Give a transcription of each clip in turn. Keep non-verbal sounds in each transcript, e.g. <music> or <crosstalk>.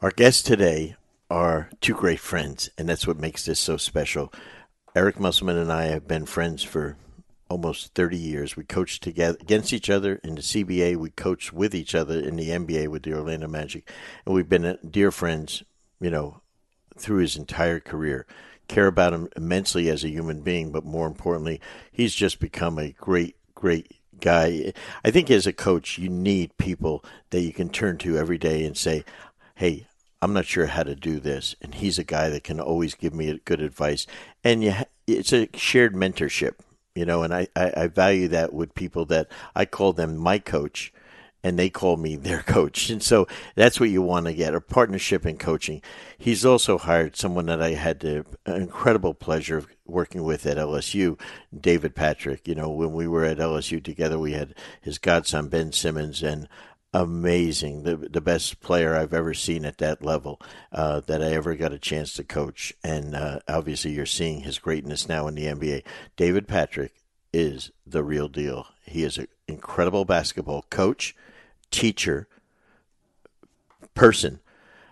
Our guests today are two great friends, and that's what makes this so special. Eric Musselman and I have been friends for almost 30 years. We coached together against each other in the CBA. We coached with each other in the NBA with the Orlando Magic, and we've been uh, dear friends, you know, through his entire career. Care about him immensely as a human being, but more importantly, he's just become a great, great guy. I think as a coach, you need people that you can turn to every day and say, "Hey, I'm not sure how to do this," and he's a guy that can always give me good advice. And you, it's a shared mentorship you know, and I, I, I value that with people that I call them my coach and they call me <laughs> their coach. And so that's what you want to get a partnership in coaching. He's also hired someone that I had the incredible pleasure of working with at LSU, David Patrick. You know, when we were at LSU together, we had his godson, Ben Simmons, and amazing, the the best player I've ever seen at that level uh, that I ever got a chance to coach. And uh, obviously, you're seeing his greatness now in the NBA. David Patrick is the real deal. He is an incredible basketball coach, teacher, person.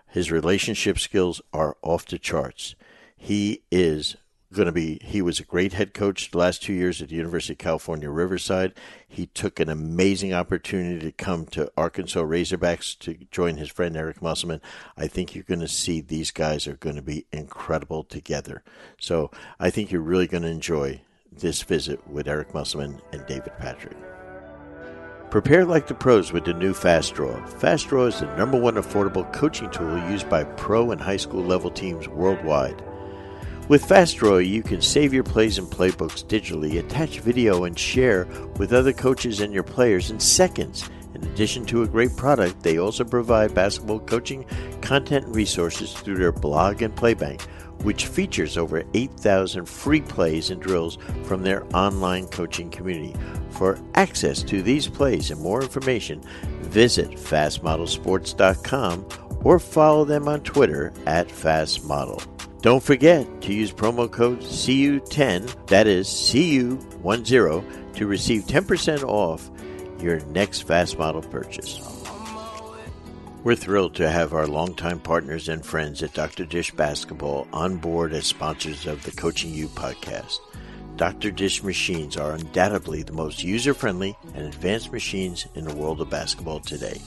His relationship skills are off the charts. He is going to be he was a great head coach the last two years at the university of california riverside he took an amazing opportunity to come to arkansas razorbacks to join his friend eric musselman i think you're going to see these guys are going to be incredible together so i think you're really going to enjoy this visit with eric musselman and david patrick Prepare like the pros with the new FastDraw. Fast Draw is the number one affordable coaching tool used by pro and high school level teams worldwide. With FastDraw, you can save your plays and playbooks digitally, attach video, and share with other coaches and your players in seconds. In addition to a great product, they also provide basketball coaching content and resources through their blog and playbank, which features over 8,000 free plays and drills from their online coaching community. For access to these plays and more information, visit fastmodelsports.com or follow them on Twitter at fastmodel. Don't forget to use promo code CU10, that is CU10, to receive 10% off your next FastModel purchase. We're thrilled to have our longtime partners and friends at Dr. Dish Basketball on board as sponsors of the Coaching You podcast. Dr. Dish machines are undoubtedly the most user friendly and advanced machines in the world of basketball today.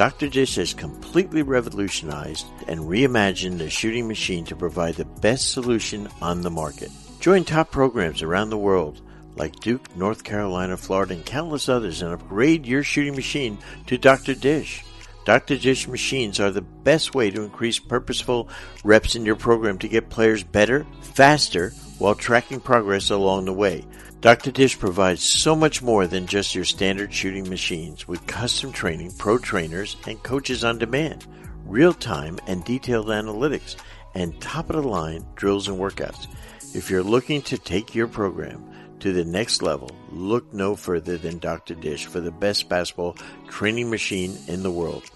Dr. Dish has completely revolutionized and reimagined the shooting machine to provide the best solution on the market. Join top programs around the world like Duke, North Carolina, Florida, and countless others and upgrade your shooting machine to Dr. Dish. Dr. Dish machines are the best way to increase purposeful reps in your program to get players better, faster, while tracking progress along the way. Dr. Dish provides so much more than just your standard shooting machines with custom training, pro trainers, and coaches on demand, real time and detailed analytics, and top of the line drills and workouts. If you're looking to take your program to the next level, look no further than Dr. Dish for the best basketball training machine in the world.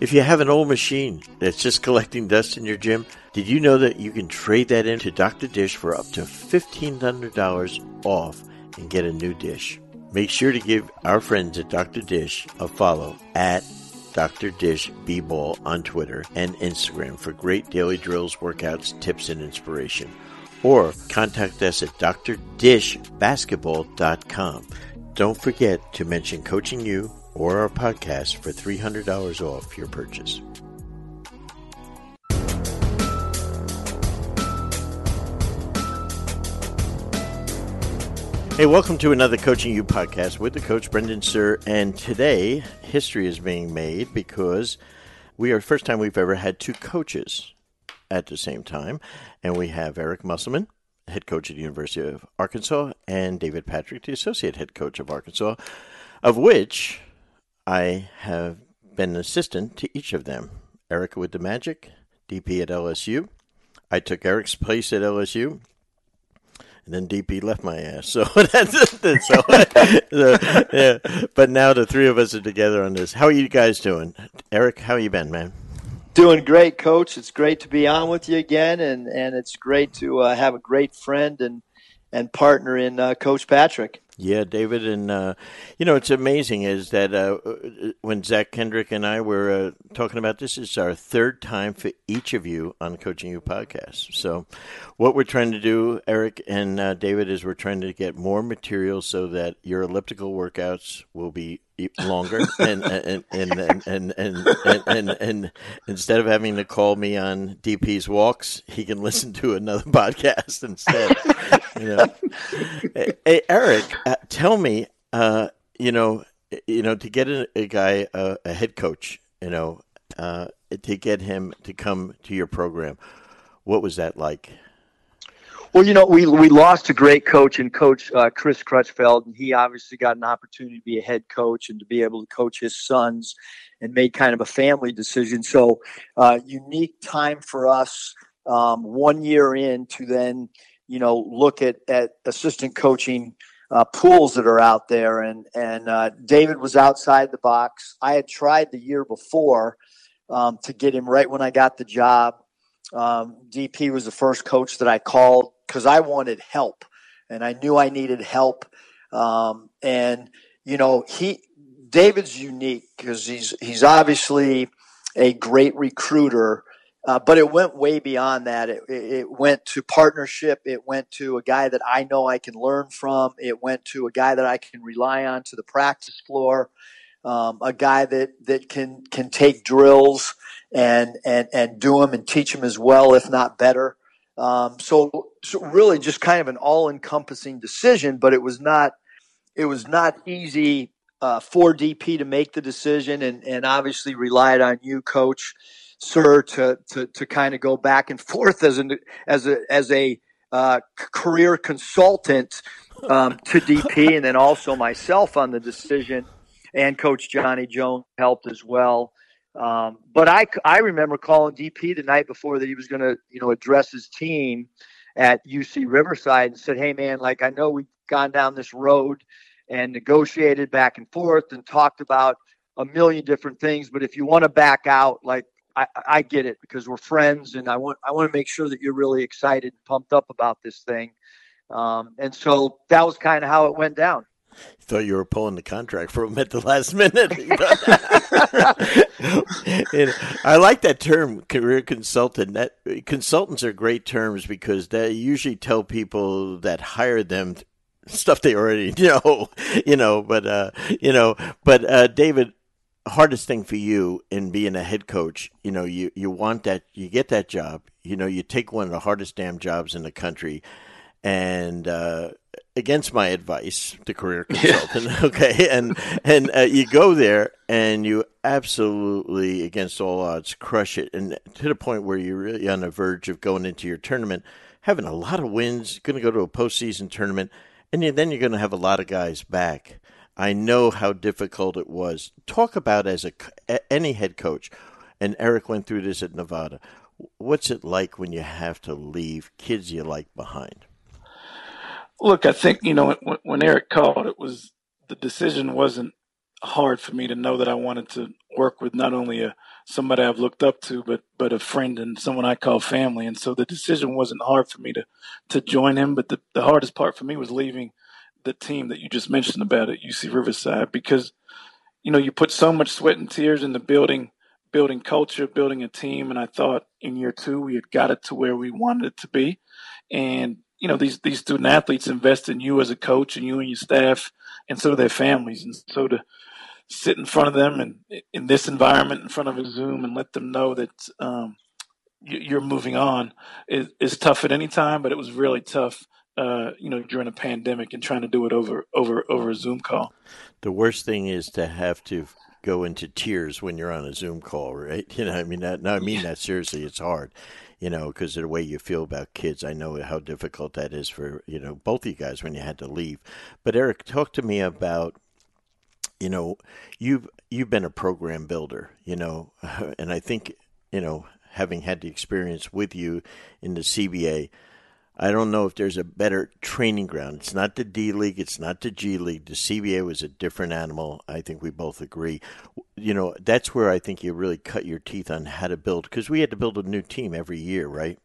If you have an old machine that's just <laughs> collecting dust in your gym, did you know that you can trade that in to Dr. Dish for up to $1,500 off and get a new dish? Make sure to give our friends at Dr. Dish a follow at Dr. Dish B-Ball on Twitter and Instagram for great daily drills, workouts, tips, and inspiration. Or contact us at drdishbasketball.com. Don't forget to mention Coaching You or our podcast for $300 off your purchase. Hey, welcome to another Coaching You podcast with the coach Brendan Suhr. And today, history is being made because we are the first time we've ever had two coaches at the same time. And we have Eric Musselman, head coach at the University of Arkansas, and David Patrick, the associate head coach of Arkansas, of which I have been an assistant to each of them. Erica with the Magic, DP at LSU. I took Eric's place at LSU, and then DP left my ass. <laughs> So that's it. So, <laughs> so, yeah. But now the three of us are together on this. How are you guys doing, Eric? How you been, man? Doing great, Coach. It's great to be on with you again, and and it's great to uh, have a great friend and and partner in uh, Coach Patrick. Yeah, David, and uh, you know it's amazing is that uh, when Zach Kendrick and I were uh, talking about this, is our third time for each of you on Coaching You podcast. So, what we're trying to do, Eric and uh, David, is we're trying to get more material so that your elliptical workouts will be longer and and and and and, and, and, and instead of having to call me on DP's walks, he can listen to another <laughs> podcast instead. You know, hey, Eric, uh, tell me, uh, you know, you know, to get a, a guy, uh, a head coach, you know, uh, to get him to come to your program, what was that like? Well, you know, we we lost a great coach and Coach uh, Chris Crutchfield, and he obviously got an opportunity to be a head coach and to be able to coach his sons, and made kind of a family decision. So, uh, unique time for us. Um, one year in to then, you know, look at at assistant coaching uh, pools that are out there, and and uh, David was outside the box. I had tried the year before um, to get him right when I got the job. Um, DP was the first coach that I called because I wanted help and I knew I needed help. Um, and you know, he David's unique because he's he's obviously a great recruiter, uh, but it went way beyond that. It, it went to partnership. It went to a guy that I know I can learn from. It went to a guy that I can rely on to the practice floor. Um, a guy that that can can take drills and and and do them and teach them as well, if not better. Um, so, so really just kind of an all-encompassing decision, but it was not it was not easy uh, for DP to make the decision, and and obviously relied on you, Coach Suhr, to to to kind of go back and forth as an as a as a uh, career consultant um, to DP, <laughs> and then also myself on the decision, and Coach Johnny Jones helped as well. Um, but I, I remember calling DP the night before that he was going to, you know, address his team at UC Riverside and said, "Hey, man, like I know we've gone down this road and negotiated back and forth and talked about a million different things, but if you want to back out, like I, I get it because we're friends, and I want I want to make sure that you're really excited and pumped up about this thing." Um, and so that was kind of how it went down. Thought you were pulling the contract for him at the last minute. <laughs> I like that term, career consultant. That consultants are great terms because they usually tell people that hire them stuff they already <laughs> know. You know, but uh, you know, but uh, David, hardest thing for you in being a head coach, you know, you you want that, you get that job. You know, you take one of the hardest damn jobs in the country and uh, against my advice, the career consultant, yeah. <laughs> okay, and and uh, you go there and you absolutely, against all odds, crush it, and to the point where you're really on the verge of going into your tournament, having a lot of wins, going to go to a postseason tournament, and then you're going to have a lot of guys back. I know how difficult it was. Talk about as a any head coach, and Eric went through this at Nevada. What's it like when you have to leave kids you like behind? Look, I think you know when, Eric called, it was the decision wasn't hard for me to know that I wanted to work with not only a somebody I've looked up to, but but a friend and someone I call family. And so the decision wasn't hard for me to to join him. But the, the hardest part for me was leaving the team that you just mentioned about at UC Riverside because you know you put so much sweat and tears into building building culture, building a team, and I thought in year two we had got it to where we wanted it to be. And you know these these student athletes invest in you as a coach and you and your staff and so do their families. And so to sit in front of them and in this environment in front of a zoom and let them know that um, you're moving on is, is tough at any time but it was really tough uh, you know during a pandemic and trying to do it over over over a zoom call. The worst thing is to have to go into tears when you're on a zoom call right? <laughs> You know i mean that no i mean that seriously. It's hard you know, because of the way you feel about kids. I know how difficult that is for, you know, both of you guys when you had to leave. But Eric, talk to me about, you know, you've you've been a program builder, you know, <laughs> and I think, you know, having had the experience with you in the CBA, I don't know if there's a better training ground. It's not the D League, it's not the G League. The CBA was a different animal. I think we both agree. You know, that's where I think you really cut your teeth on how to build because we had to build a new team every year, right?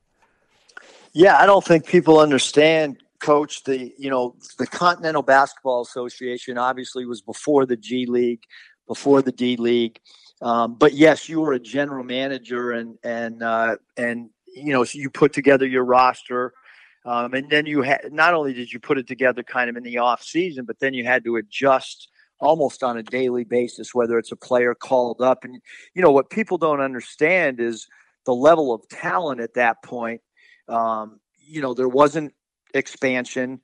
Yeah, I don't think people understand coach, the you know the Continental Basketball Association obviously was before the G League, before the D League. Um, but yes, you were a general manager, and and uh, and you know so you put together your roster, um, and then you had not only did you put it together kind of in the off season, but then you had to adjust almost on a daily basis, whether it's a player called up, and you know what people don't understand is the level of talent at that point. Um, you know, there wasn't expansion.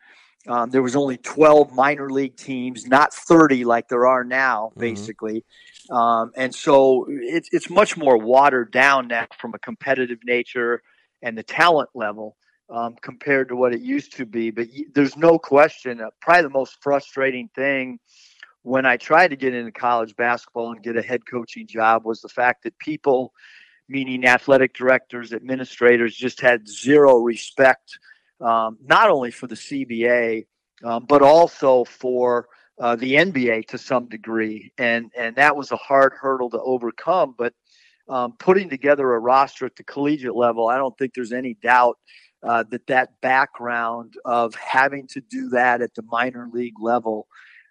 Um, there was only 12 minor league teams, not 30 like there are now, mm-hmm. basically. Mm-hmm. Um, and so it's it's much more watered down now from a competitive nature and the talent level um, compared to what it used to be. But there's no question. Uh, probably the most frustrating thing when I tried to get into college basketball and get a head coaching job was the fact that people meaning athletic directors, administrators, just had zero respect, um, not only for the CBA, um, but also for uh, the NBA to some degree. And, and that was a hard hurdle to overcome. But um, putting together a roster at the collegiate level, I don't think there's any doubt uh, that that background of having to do that at the minor league level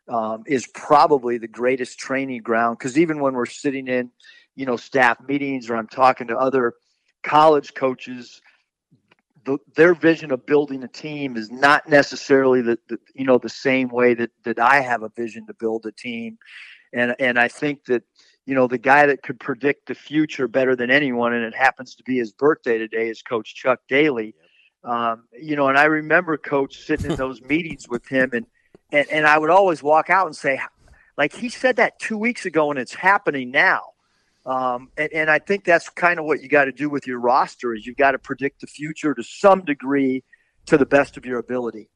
um, is probably the greatest training ground. Because even when we're sitting in you know staff meetings or I'm talking to other college coaches the, their vision of building a team is not necessarily the, the, you know the same way that that I have a vision to build a team and and I think that you know the guy that could predict the future better than anyone and it happens to be his birthday today is coach Chuck Daly um, you know and I remember coach sitting in those meetings with him and, and and I would always walk out and say like he said that 2 weeks ago and it's happening now um, and, and I think that's kind of what you got to do with your roster is you've got to predict the future to some degree to the best of your ability.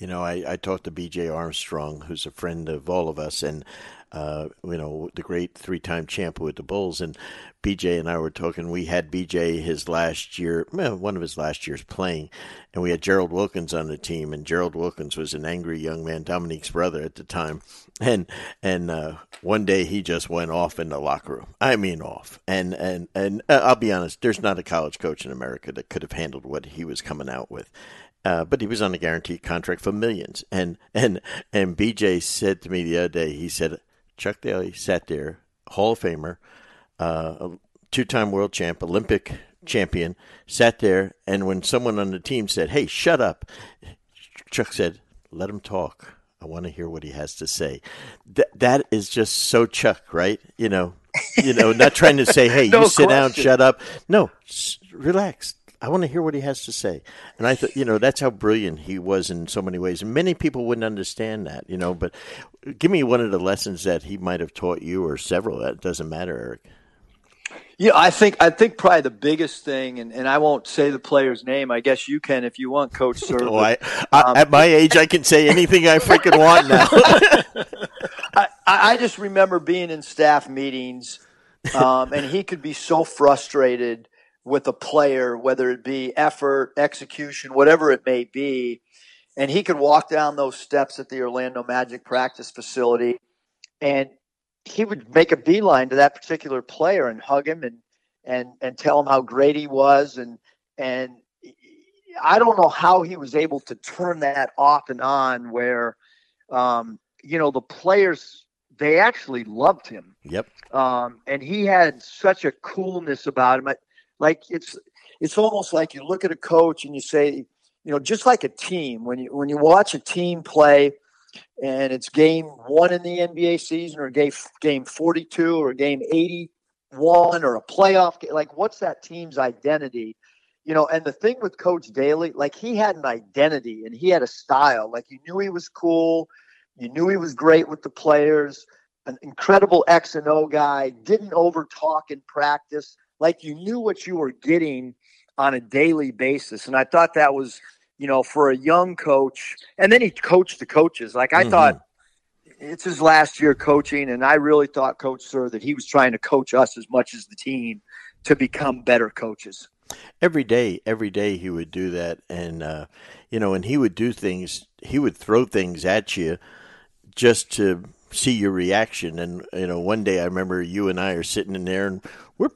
You know, I, I talked to B.J. Armstrong, who's a friend of all of us, and uh, you know, the great three-time champ with the Bulls. And BJ and I were talking. We had BJ his last year, one of his last years playing, and we had Gerald Wilkins on the team. And Gerald Wilkins was an angry young man, Dominique's brother at the time. And and uh, one day he just went off in the locker room. I mean, off. And and and uh, I'll be honest, there's not a college coach in America that could have handled what he was coming out with. Uh, but he was on a guaranteed contract for millions. And and and BJ said to me the other day, he said, Chuck Daly sat there, Hall of Famer, uh, two-time world champ, Olympic champion, sat there, and when someone on the team said, "Hey, shut up," Chuck said, "Let him talk. I want to hear what he has to say." That that is just so Chuck, right? You know, you know, not trying to say, "Hey, <laughs> no you sit question. down, shut up." No, relax. I want to hear what he has to say. And I thought, you know, that's how brilliant he was in so many ways. And many people wouldn't understand that, you know. But give me one of the lessons that he might have taught you, or several. That doesn't matter, Eric. Yeah, I think I think probably the biggest thing, and, and I won't say the player's name. I guess you can if you want, Coach <laughs> Suhr. oh, I, I, um, at my age, I can say anything I freaking want now. <laughs> I, I just remember being in staff meetings, um, and he could be so frustrated with a player, whether it be effort, execution, whatever it may be. And he could walk down those steps at the Orlando Magic practice facility and he would make a beeline to that particular player and hug him and and and tell him how great he was and and I don't know how he was able to turn that off and on where um, you know the players they actually loved him. Yep. Um, and he had such a coolness about him. Like it's it's almost like you look at a coach and you say, you know, just like a team when you when you watch a team play and it's game one in the NBA season or game game 42 or game 81 or a playoff game, like what's that team's identity? You know, and the thing with Coach Daly, like he had an identity and he had a style. Like you knew he was cool, you knew he was great with the players, an incredible X and O guy, didn't over talk in practice like you knew what you were getting on a daily basis. And I thought that was, you know, for a young coach. And then he coached the coaches. Like I mm-hmm. thought it's his last year coaching. And I really thought, Coach Suhr, that he was trying to coach us as much as the team to become better coaches. Every day, every day he would do that. And, uh, you know, and he would do things, he would throw things at you just to see your reaction. And you know, one day I remember you and I are sitting in there, and we're,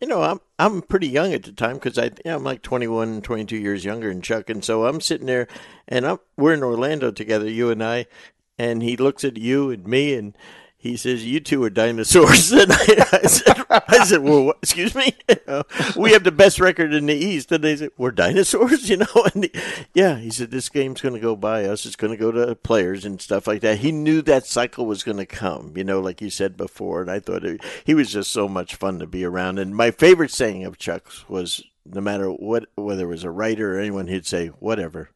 you know, I'm I'm pretty young at the time because I I'm like 21, 22 years younger than Chuck, and so I'm sitting there, and I'm we're in Orlando together, you and I, and he looks at you and me, and he says, "You two are dinosaurs." <laughs> And I, I said, "I said, well, what, excuse me. <laughs> we have the best record in the East." And they said, "We're dinosaurs," <laughs> you know. And he, yeah, he said, "This game's going to go by us. It's going to go to players and stuff like that." He knew that cycle was going to come, you know, like you said before. And I thought it, he was just so much fun to be around. And my favorite saying of Chuck's was, no matter what, whether it was a writer or anyone, he'd say, "Whatever."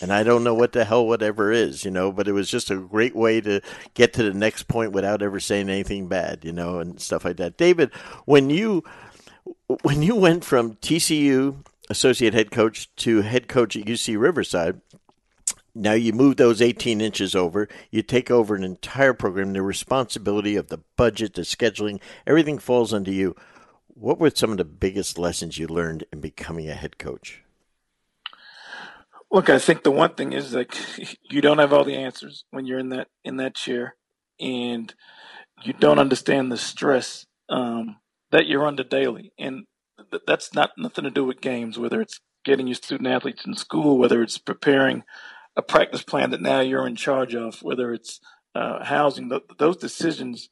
And I don't know what the hell whatever is, you know, but it was just a great way to get to the next point without ever saying anything bad, you know, and stuff like that. David, when you when you went from TCU associate head coach to head coach at UC Riverside, now you move those 18 inches over, you take over an entire program, the responsibility of the budget, the scheduling, everything falls under you. What were some of the biggest lessons you learned in becoming a head coach? Look, I think the one thing is like <laughs> you don't have all the answers when you're in that in that chair, and you don't understand the stress um, that you're under daily, and th- that's not nothing to do with games. Whether it's getting your student athletes in school, whether it's preparing a practice plan that now you're in charge of, whether it's uh, housing, th- those decisions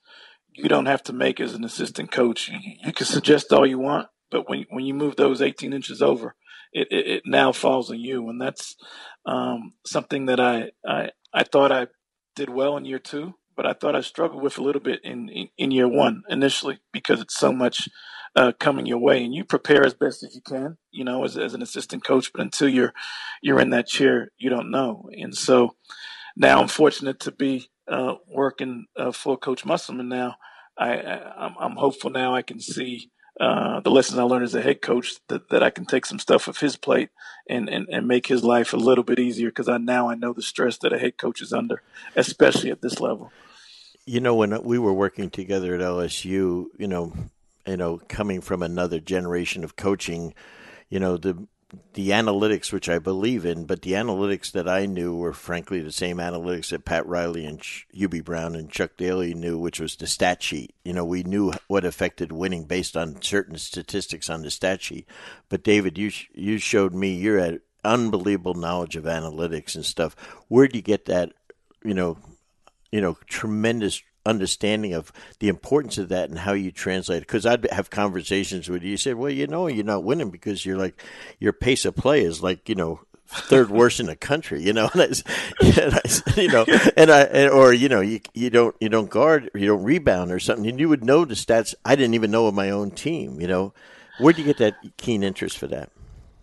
you don't have to make as an assistant coach. You, you can suggest all you want, but when when you move those 18 inches over it, it, it now falls on you. And that's um, something that I, I, I thought I did well in year two, but I thought I struggled with a little bit in, in, in year one initially because it's so much uh, coming your way and you prepare as best as you can, you know, as, as an assistant coach, but until you're, you're in that chair, you don't know. And so now I'm fortunate to be uh, working uh, for Coach Musselman now. I, I, I'm hopeful now I can see uh, the lessons I learned as a head coach that, that I can take some stuff off his plate and, and, and make his life a little bit easier because I now I know the stress that a head coach is under, especially at this level. You know, when we were working together at LSU, you know, you know, coming from another generation of coaching, you know, the the analytics, which I believe in, but the analytics that I knew were frankly the same analytics that Pat Riley and Hubie Brown and Chuck Daly knew, which was the stat sheet. You know, we knew what affected winning based on certain statistics on the stat sheet. But David, you you showed me you're at unbelievable knowledge of analytics and stuff. Where do you get that? You know, you know, tremendous understanding of the importance of that and how you translate it. Because I'd have conversations with you. You said, "Well, you know, you're not winning because you're like your pace of play is like you know." third worst in the country, you know, <laughs> and I, and I, you know, and I, or you know, you you don't you don't guard, you don't rebound or something, and you would know the stats. I didn't even know of my own team, you know. Where do you get that keen interest for that?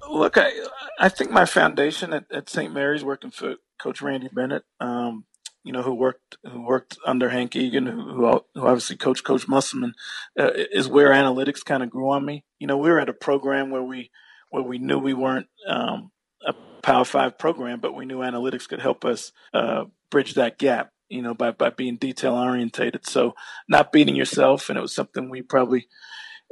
Look, I I think my foundation at, at St. Mary's, working for Coach Randy Bennett, um, you know, who worked who worked under Hank Egan, who, who, obviously coached Coach Musselman, uh, is where analytics kind of grew on me. You know, we were at a program where we where we knew we weren't um, a Power Five program, but we knew analytics could help us uh, bridge that gap. You know, by by being detail orientated. So not beating yourself, and it was something we probably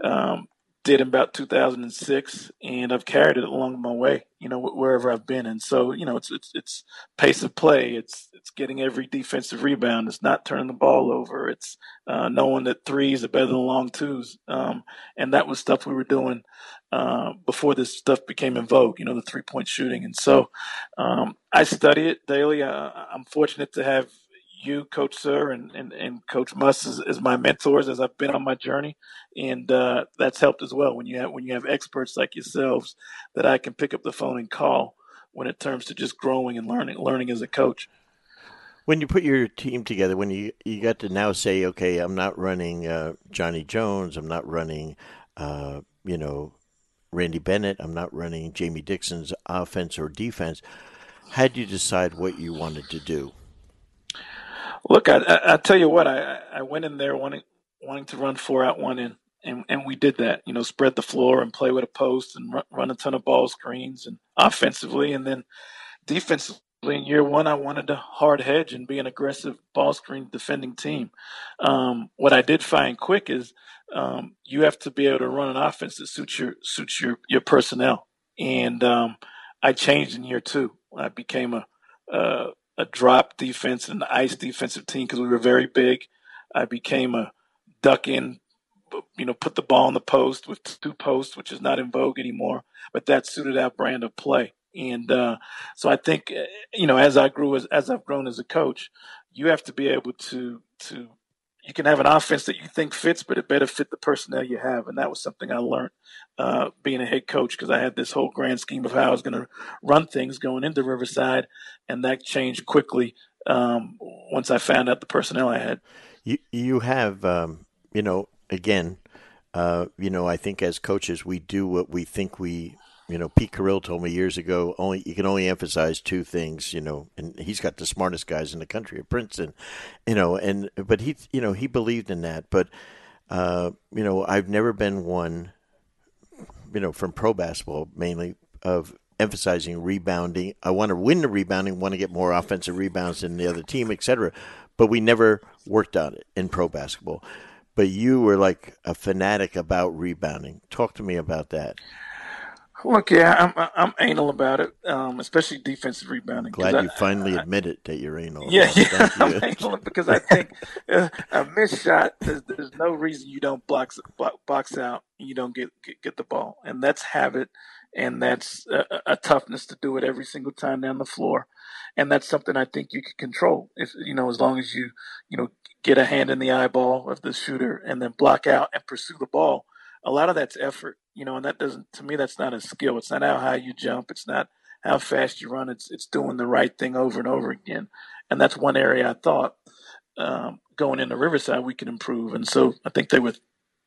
um, did in about 2006, and I've carried it along my way, you know, wherever I've been. And so, you know, it's it's it's pace of play. It's it's getting every defensive rebound. It's not turning the ball over. It's uh, knowing that threes are better than long twos. Um, and that was stuff we were doing uh, before this stuff became in vogue. You know, the three point shooting. And so, um, I study it daily. Uh, I'm fortunate to have you, Coach Suhr, and, and, and Coach Muss as, my mentors as I've been on my journey, and uh, that's helped as well. When you have when you have experts like yourselves that I can pick up the phone and call when it comes to just growing and learning learning as a coach. When you put your team together, when you you got to now say, okay, I'm not running uh, Johnny Jones, I'm not running, uh, you know, Randy Bennett, I'm not running Jamie Dixon's offense or defense. How did you decide what you wanted to do? Look, I, I, tell you what, I, I went in there wanting wanting to run four out, one in, and and we did that. You know, spread the floor and play with a post and run, run a ton of ball screens and offensively, and then defensively. In year one, I wanted to hard hedge and be an aggressive ball screen defending team. Um, what I did find quick is um, you have to be able to run an offense that suits your suits your your personnel. And um, I changed in year two. I became a uh, a drop defense and an ice defensive team because we were very big. I became a duck in, you know, put the ball in the post with two posts, which is not in vogue anymore, but that suited our brand of play. And uh, so I think, uh, you know, as I grew as as I've grown as a coach, you have to be able to to you can have an offense that you think fits, but it better fit the personnel you have. And that was something I learned uh, being a head coach because I had this whole grand scheme of how I was going to run things going into Riverside, and that changed quickly um, once I found out the personnel I had. You you have um, you know again, uh, you know I think as coaches we do what we think we you know, Pete Carril told me years ago, only you can only emphasize two things, you know, and he's got the smartest guys in the country at Princeton, you know, and but he, you know, he believed in that. But, uh, you know, I've never been one, you know, from pro basketball mainly of emphasizing rebounding. I want to win the rebounding, want to get more offensive rebounds than the other team, etc. But we never worked on it in pro basketball. But you were like a fanatic about rebounding. Talk to me about that. Look, yeah, I'm I'm anal about it, um, especially defensive rebounding. Glad you I, finally I, admit it that you're anal. Yeah, yeah, <laughs> I'm anal because I think uh, a missed shot. There's, there's, no reason you don't box box out and you don't get, get, get the ball, and that's habit, and that's a, a, toughness to do it every single time down the floor, and that's something I think you can control. If you know, as long as you you know get a hand in the eyeball of the shooter and then block out and pursue the ball a lot of that's effort, you know, and that doesn't to me that's not a skill. It's not how high you jump. It's not how fast you run. It's it's doing the right thing over and over again, and that's one area I thought um, going into Riverside we could improve. And so I think they were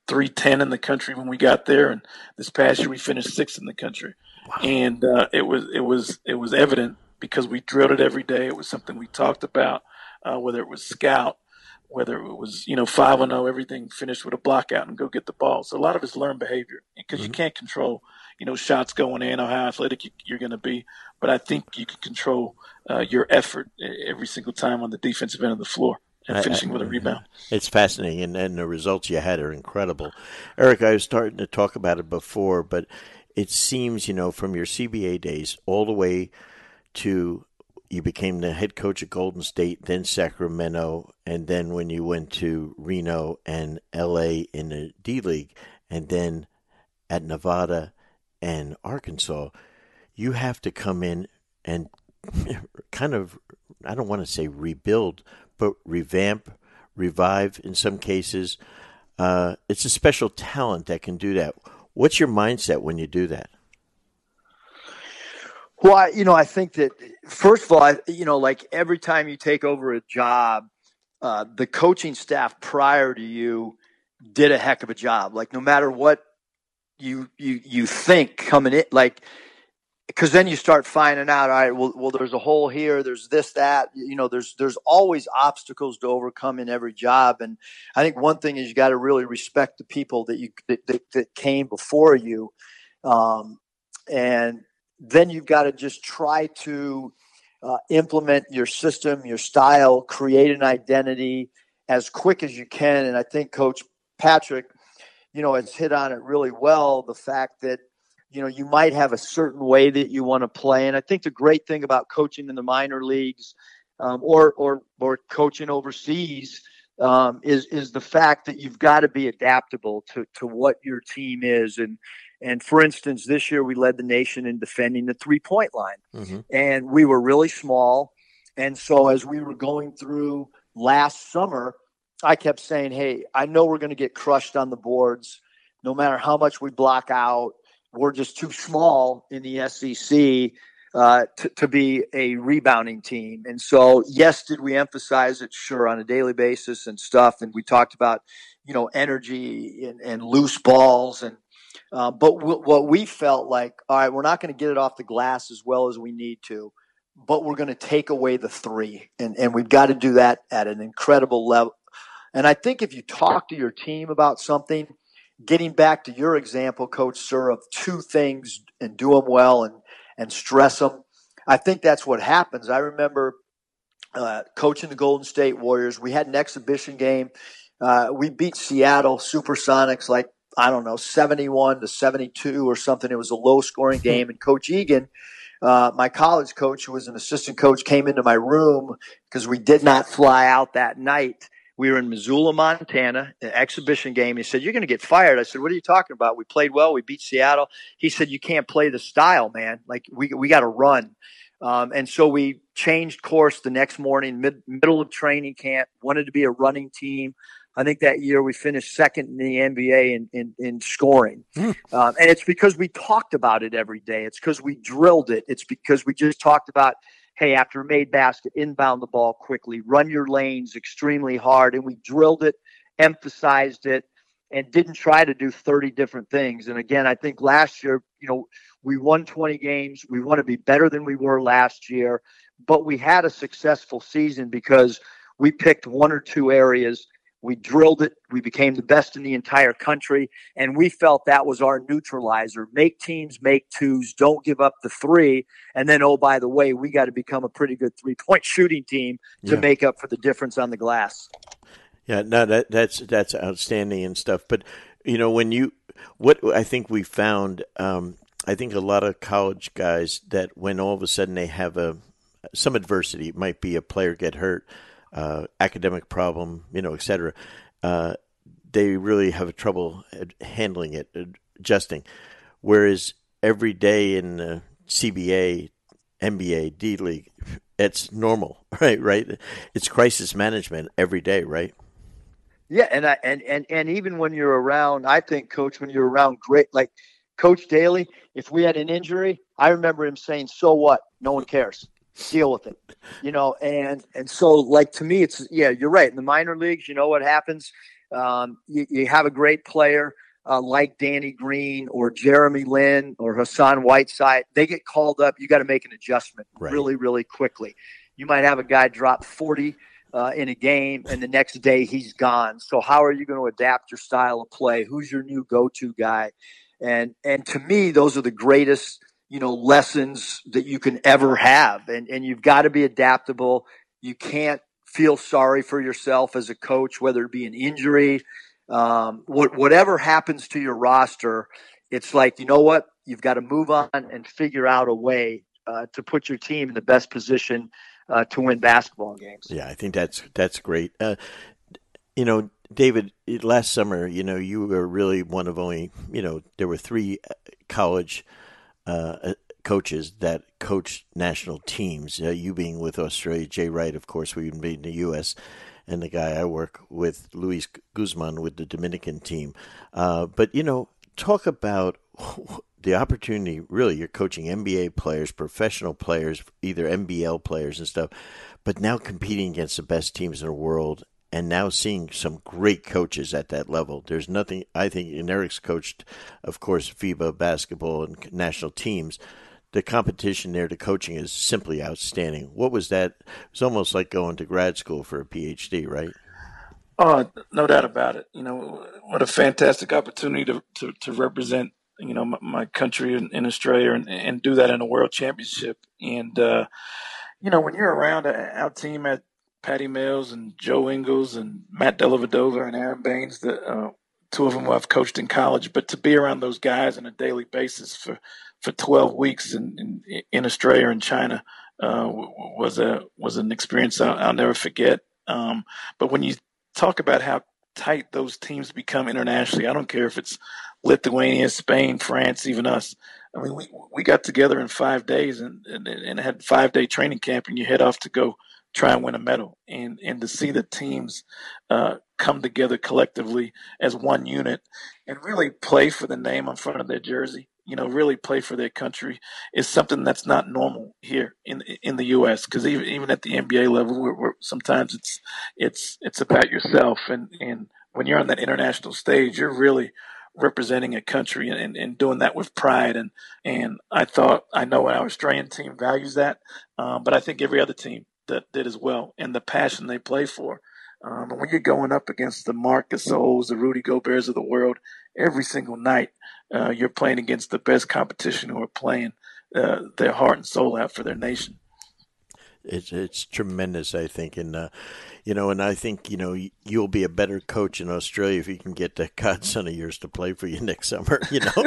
three ten in the country when we got there, and this past year we finished sixth in the country, wow. and uh, it was it was it was evident because we drilled it every day. It was something we talked about, uh, whether it was scout whether it was you know five or no, everything finished with a block out and go get the ball. So a lot of it's learned behavior because mm-hmm. you can't control you know shots going in or how athletic you, are going to be, but I think you can control uh, your effort every single time on the defensive end of the floor and finishing I, I, with a rebound. It's fascinating, and, and the results you had are incredible. Eric, I was starting to talk about it before, but it seems you know from your CBA days all the way to you became the head coach at Golden State, then Sacramento, and then when you went to Reno and LA in the D League, and then at Nevada and Arkansas, you have to come in and <laughs> kind of, I don't want to say rebuild, but revamp, revive in some cases. Uh, it's a special talent that can do that. What's your mindset when you do that? Well, I, you know, I think that first of all, I, you know, like every time you take over a job, uh, the coaching staff prior to you did a heck of a job. Like no matter what you you you think coming in, like because then you start finding out. All right, well, well, there's a hole here. There's this, that. You know, there's there's always obstacles to overcome in every job. And I think one thing is you got to really respect the people that you that, that, that came before you. Um, and then you've got to just try to uh, implement your system, your style, create an identity as quick as you can. And I think Coach Patrick, you know, has hit on it really well. The fact that you know you might have a certain way that you want to play, and I think the great thing about coaching in the minor leagues um, or or or coaching overseas um, is is the fact that you've got to be adaptable to to what your team is and and for instance, this year we led the nation in defending the three point line. Mm-hmm. And we were really small. And so as we were going through last summer, I kept saying, Hey, I know we're going to get crushed on the boards. No matter how much we block out, we're just too small in the SEC uh, to, to be a rebounding team. And so, yes, did we emphasize it? Sure, on a daily basis and stuff. And we talked about, you know, energy and, and loose balls and uh, but w- what we felt like, all right, we're not going to get it off the glass as well as we need to, but we're going to take away the three. And, and we've got to do that at an incredible level. And I think if you talk to your team about something, getting back to your example, Coach Suhr, of two things and do them well and, and stress them, I think that's what happens. I remember uh, coaching the Golden State Warriors. We had an exhibition game. Uh, we beat Seattle Supersonics like I don't know, 71 to 72 or something. It was a low scoring game. And Coach Egan, uh, my college coach, who was an assistant coach, came into my room because we did not fly out that night. We were in Missoula, Montana, an exhibition game. He said, You're going to get fired. I said, What are you talking about? We played well. We beat Seattle. He said, You can't play the style, man. Like, we, we got to run. Um, and so we changed course the next morning, mid, middle of training camp, wanted to be a running team. I think that year we finished second in the NBA in, in, in scoring. Mm. Um, and it's because we talked about it every day. It's because we drilled it. It's because we just talked about, hey, after a made basket, inbound the ball quickly, run your lanes extremely hard. And we drilled it, emphasized it, and didn't try to do 30 different things. And again, I think last year, you know, we won 20 games. We want to be better than we were last year, but we had a successful season because we picked one or two areas we drilled it. We became the best in the entire country. And we felt that was our neutralizer. Make teams make twos. Don't give up the three. And then, oh, by the way, we got to become a pretty good three point shooting team to yeah. make up for the difference on the glass. Yeah, no, that, that's that's outstanding and stuff. But you know, when you what I think we found, um, I think a lot of college guys that when all of a sudden they have a some adversity, it might be a player get hurt, uh, academic problem, you know, et cetera, uh, they really have trouble handling it, adjusting. Whereas every day in the CBA, NBA, D League, it's normal, <laughs> right? Right? It's crisis management every day, right? Yeah, and I, and and and even when you're around, I think, Coach, when you're around great, like Coach Daly, if we had an injury, I remember him saying, "So what? No one cares." Deal with it you know and and so like to me it's yeah you're right. In the minor leagues you know what happens? Um, you, you, have a great player uh, like Danny Green or Jeremy Lin or Hassan Whiteside. They get called up. You got to make an adjustment right. really really quickly. You might have a guy drop 40 uh, in a game and the next day he's gone. So how are you going to adapt your style of play? Who's your new go-to guy? And and to me those are the greatest you know lessons that you can ever have. And and you've got to be adaptable. You can't feel sorry for yourself as a coach whether it be an injury um, what, whatever happens to your roster it's like you know what? You've got to move on and figure out a way uh, to put your team in the best position uh, to win basketball games. Yeah i think that's that's great. Uh, you know david last summer you know you were really one of only you know there were three uh, college uh, coaches that coach national teams. Uh, you being with Australia, Jay Wright, of course, we've been in the U.S., and the guy I work with, Luis Guzman, with the Dominican team. Uh, but you know, talk about <laughs> the opportunity. Really, you're coaching NBA players, professional players, either NBL players and stuff, but now competing against the best teams in the world and now seeing some great coaches at that level. There's nothing I think. And Eric's coached, of course, FIBA basketball and national teams. The competition there, the coaching is simply outstanding. What was that? It's almost like going to grad school for a PhD, right? Oh, no doubt about it. You know, what a fantastic opportunity to to, to represent you know my, my country in, in Australia and, and, do that in a world championship. And uh, you know, when you're around our team at Patty Mills and Joe Ingles and Matt Dellavedova and Aron Baynes, the uh, two of them I've coached in college. But to be around those guys on a daily basis for, for 12 weeks in, in, in Australia and China uh, was a was an experience I'll, I'll never forget. Um, but when you talk about how tight those teams become internationally, I don't care if it's Lithuania, Spain, France, even us. I mean, we we got together in five days and, and, and had five day training camp, and you head off to go try and win a medal. And and to see the teams uh, come together collectively as one unit and really play for the name on front of their jersey you know really play for their country is something that's not normal here in in the US because even even at the NBA level we're, we're, sometimes it's it's it's about yourself. And and when you're on that international stage you're really representing a country and, and, doing that with pride. And, and I thought, I know our Australian team values that, um, but I think every other team that did as well, and the passion they play for. Um, and when you're going up against the Marc Gasols, the Rudy Goberts of the world, every single night, uh, you're playing against the best competition who are playing uh, their heart and soul out for their nation. It's it's tremendous, I think, and uh, you know, and I think you know you'll be a better coach in Australia if you can get the <laughs> godson of yours to play for you <laughs> next summer. You know, <laughs>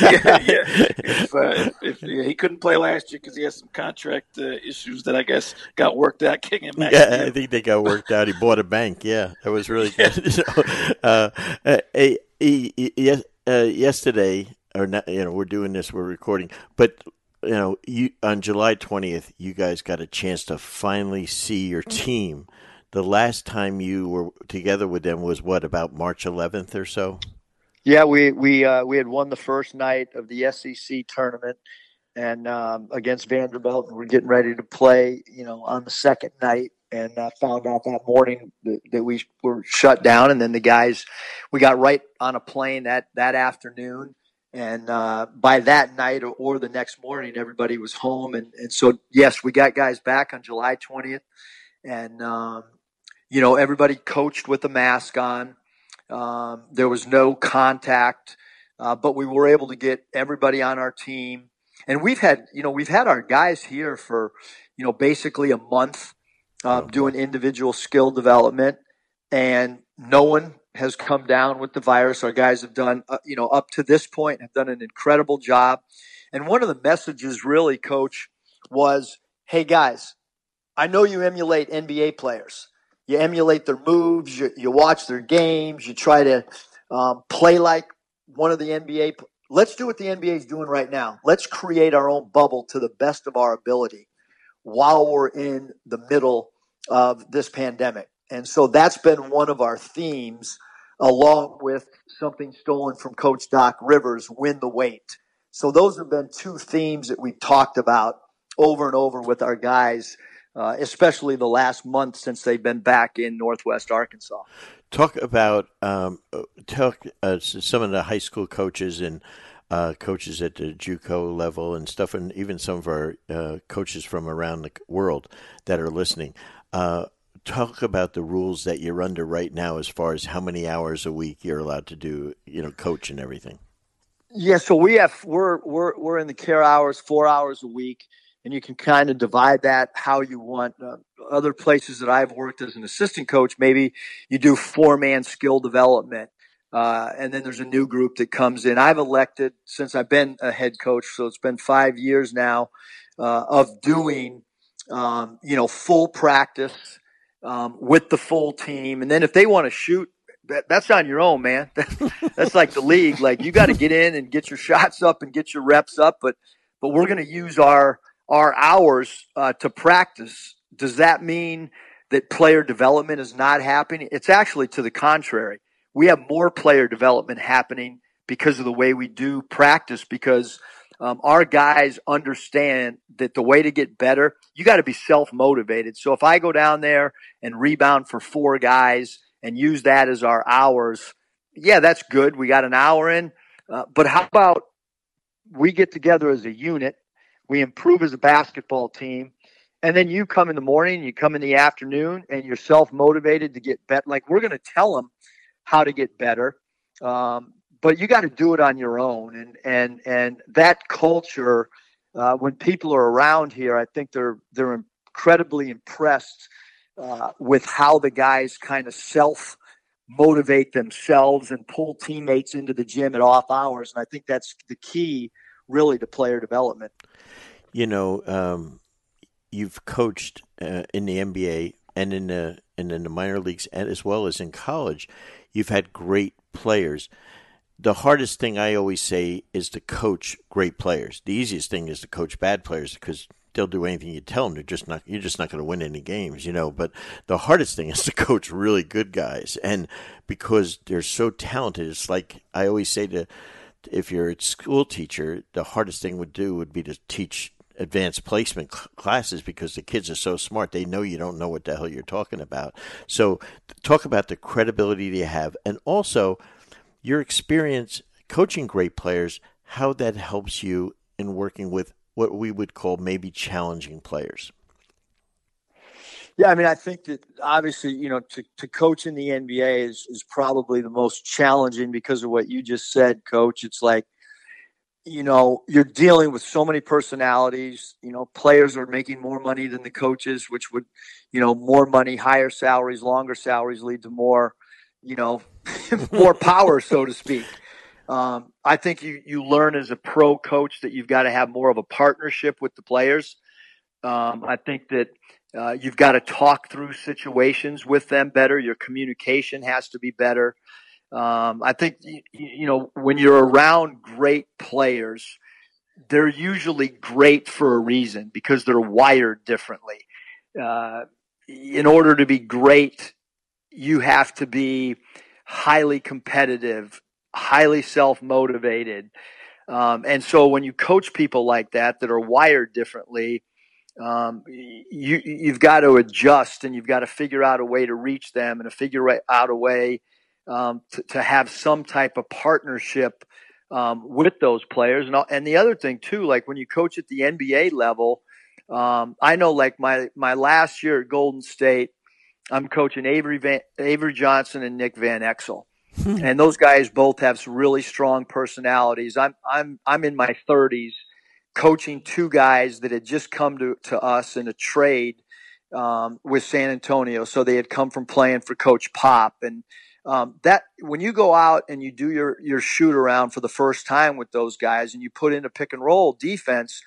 yeah, yeah. If, uh, if, if, he couldn't play last year because he has some contract uh, issues that I guess got worked out, kicking him. Yeah, year. I think they got worked out. He bought a bank. Yeah, that was really good. you know, uh, uh, he, he, uh, yesterday, or not, you know, we're doing this, we're recording, but you know, you on July 20th, you guys got a chance to finally see your team. The last time you were together with them was what about March 11th or so? Yeah, we we uh, we had won the first night of the SEC tournament, and um, against Vanderbilt, and we're getting ready to play. You know, on the second night, and uh, found out that morning that, that, we were shut down, and then the guys, we got right on a plane that that afternoon and uh, by that night or, or, the next morning, everybody was home. And, and so, yes, we got guys back on July 20th. And, um, you know, everybody coached with a mask on. Um, there was no contact, uh, but we were able to get everybody on our team. And we've had, you know, we've had our guys here for, you know, basically a month uh, doing individual skill development. And no one has come down with the virus. Our guys have done, uh, you know, up to this point, have done an incredible job. And one of the messages, really, coach, was hey, guys, I know you emulate NBA players. You emulate their moves, you, you watch their games, you try to um, play like one of the NBA. Let's do what the NBA is doing right now. Let's create our own bubble to the best of our ability while we're in the middle of this pandemic. And so that's been one of our themes, along with something stolen from Coach Doc Rivers win the weight. So those have been two themes that we've talked about over and over with our guys, uh, especially the last month since they've been back in Northwest Arkansas. Talk about um, talk uh, some of the high school coaches and uh, coaches at the JUCO level and stuff, and even some of our uh, coaches from around the world that are listening. Talk about the rules that you're under right now as far as how many hours a week you're allowed to do, you know, coach and everything. Yeah, so we have we're we're we're in the care hours, four hours a week, and you can kind of divide that how you want. Uh, other places that I've worked as an assistant coach, maybe you do four man skill development. Uh, and then there's a new group that comes in. I've elected since I've been a head coach, so it's been five years now uh, of doing, um, you know, full practice um, with the full team. And then if they want to shoot, that, that's on your own, man. <laughs> that's like the league. Like you got to get in and get your shots up and get your reps up. But but we're going to use our our hours uh, to practice. Does that mean that player development is not happening? It's actually to the contrary. We have more player development happening because of the way we do practice because um, our guys understand that the way to get better, you got to be self motivated. So if I go down there and rebound for four guys and use that as our hours, yeah, that's good. We got an hour in. Uh, but how about we get together as a unit, we improve as a basketball team, and then you come in the morning, you come in the afternoon, and you're self motivated to get better. Like we're going to tell them how to get better. Um, but you got to do it on your own. And and and that culture uh, when people are around here i think they're they're incredibly impressed uh, with how the guys kind of self motivate themselves and pull teammates into the gym at off hours. And i think that's the key really to player development. You know um, you've coached uh, in the nba and in the and in the minor leagues and as well as in college. You've had great players the hardest thing I always say is to coach great players. The easiest thing is to coach bad players because they'll do anything you tell them. They're just not. You're just not going to win any games, you know. But the hardest thing is to <laughs> coach really good guys, and because they're so talented, it's like I always say to if you're a school teacher, the hardest thing would do would be to teach advanced placement cl- classes because the kids are so smart they know you don't know what the hell you're talking about so talk about the credibility you have and also your experience coaching great players, how that helps you in working with what we would call maybe challenging players. Yeah, I mean, I think that obviously, you know, to, to coach in the NBA is, is probably the most challenging because of what you just said, coach. It's like you know, you're dealing with so many personalities. You know, players are making more money than the coaches, which would, you know, more money, higher salaries, longer salaries lead to more, you know, <laughs> more power, so to speak. Um, I think you you learn as a pro coach that you've got to have more of a partnership with the players. Um, I think that uh, you've got to talk through situations with them better. Your communication has to be better. Um, I think you, you know when you're around great players, they're usually great for a reason because they're wired differently. Uh, in order to be great, you have to be highly competitive, highly self motivated. Um, and so when you coach people like that that are wired differently, um, you you've got to adjust and you've got to figure out a way to reach them and to figure out a way um, to, to, have some type of partnership um, with those players. And, and the other thing too, like when you coach at the NBA level, um, I know like my my last year at Golden State, I'm coaching Avery Van, Avery Johnson and Nick Van Exel. <laughs> And those guys both have some really strong personalities. I'm I'm I'm in my 30s coaching two guys that had just come to, to us in a trade um, with San Antonio. So they had come from playing for Coach Pop. And um, that when you go out and you do your, your shoot around for the first time with those guys and you put in a pick and roll defense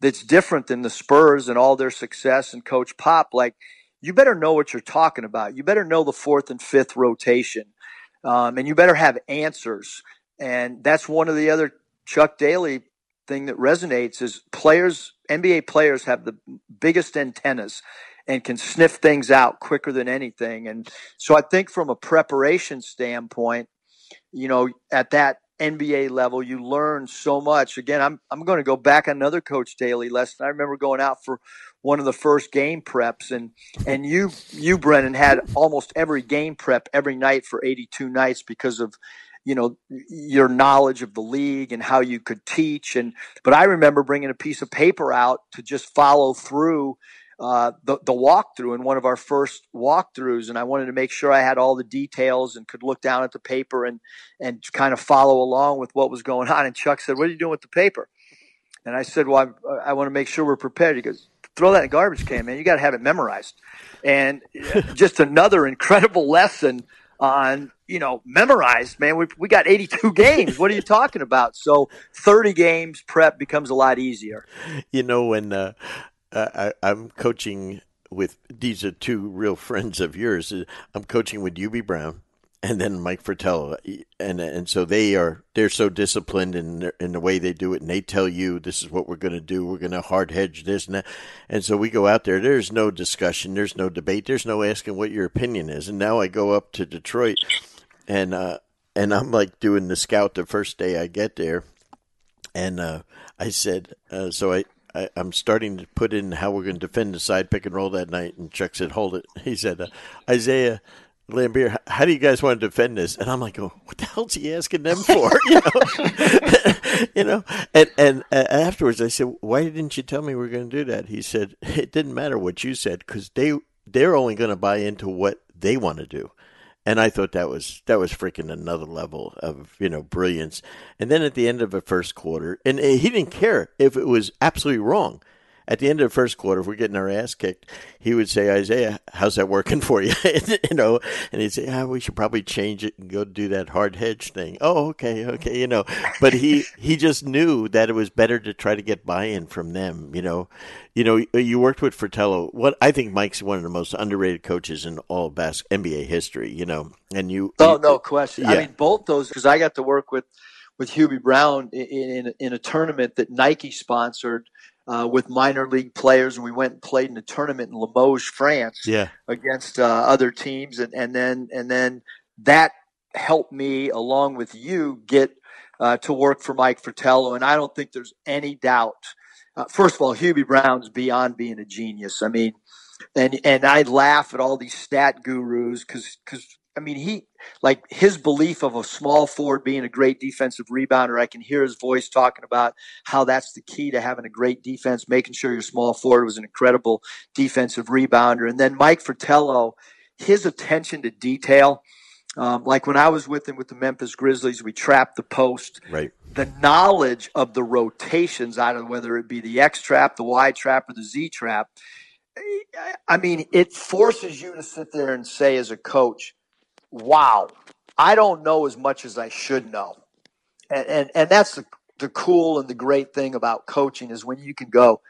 that's different than the Spurs and all their success and Coach Pop, like you better know what you're talking about. You better know the fourth and fifth rotation. Um, and you better have answers. And that's one of the other Chuck Daly thing that resonates is players, NBA players have the biggest antennas and can sniff things out quicker than anything. And so I think from a preparation standpoint, you know, at that NBA level, you learn so much. Again, I'm I'm going to go back another Coach Daly lesson. I remember going out for one of the first game preps, and and you you Brendan had almost every game prep every night for 82 nights because of you know your knowledge of the league and how you could teach and but i remember bringing a piece of paper out to just follow through uh, the, the walkthrough in one of our first walkthroughs and i wanted to make sure i had all the details and could look down at the paper and and kind of follow along with what was going on. And chuck said what are you doing with the paper? And i said well I'm, i want to make sure we're prepared. He goes throw that in the garbage can man. You got to have it memorized. And <laughs> just another incredible lesson on you know memorized man. We, we got 82 games. What are you talking about? So 30 games prep becomes a lot easier. You know when uh, I, i'm coaching with these are two real friends of yours i'm coaching with Hubie Brown and then Mike Fratello, and and so they are they're so disciplined in in the way they do it, and they tell you this is what we're going to do. We're going to hard hedge this and that, and so we go out there. There's no discussion. There's no debate. There's no asking what your opinion is. And now I go up to Detroit, and uh, and I'm like doing the scout the first day I get there, and uh, I said uh, so I. I, am starting to put in how we're going to defend the side pick and roll that night. And Chuck said, "Hold it." <laughs> He said, uh, "Isaiah, Laimbeer, how do you guys want to defend this? And I'm like, oh, what the hell's he asking them for? <laughs> you know, <laughs> you know. And and uh, afterwards, I said, why didn't you tell me we are going to do that? He said, it didn't matter what you said because they they're only going to buy into what they want to do. And I thought that was that was freaking another level of you know brilliance. And then at the end of the first quarter, and eh, he didn't care if it was absolutely wrong at the end of the first quarter, if we're getting our ass kicked, he would say, Isaiah, how's that working <laughs> for you? <laughs> you know, and he'd say, ah, we should probably change it and go do that hard hedge thing. Oh, okay, okay, you know. But he he just knew that it was better to try to get buy-in from them. You know, you know, you worked with Fratello. What I think Mike's one of the most underrated coaches in all bas- NBA history. You know, and you. Oh, no question. Yeah. I mean, both those because I got to work with with Hubie Brown in, in, in a tournament that Nike sponsored uh, with minor league players, and we went and played in a tournament in Limoges, France, yeah. against uh, other teams, and, and then and then that helped me, along with you, get uh, to work for Mike Fratello, and I don't think there's any doubt. Uh, first of all, Hubie Brown's beyond being a genius. I mean, and and I laugh at all these stat gurus because because I mean, he like his belief of a small forward being a great defensive rebounder. I can hear his voice talking about how that's the key to having a great defense, making sure your small forward was an incredible defensive rebounder. And then Mike Fratello, his attention to detail. Um, like when I was with him with the Memphis Grizzlies, we trapped the post. Right. The knowledge of the rotations out of whether it be the X trap, the Y trap, or the Z trap. I mean, it forces you to sit there and say, as a coach, wow, I don't know as much as I should know. And, and, and that's the, the cool and the great thing about coaching is when you can go,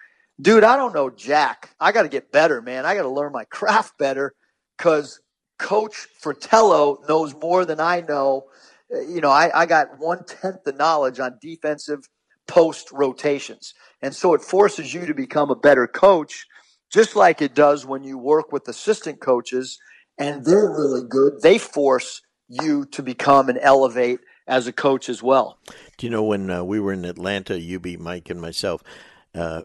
dude, I don't know Jack. I got to get better, man. I got to learn my <laughs> craft better because Coach Fratello knows more than I know. You know, I, I got one tenth the knowledge on defensive post rotations. And so it forces you to become a better coach, just like it does when you work with assistant coaches and they're really good. They force you to become and elevate as a coach as well. Do you know when uh, we were in Atlanta, you beat Mike and myself? Uh,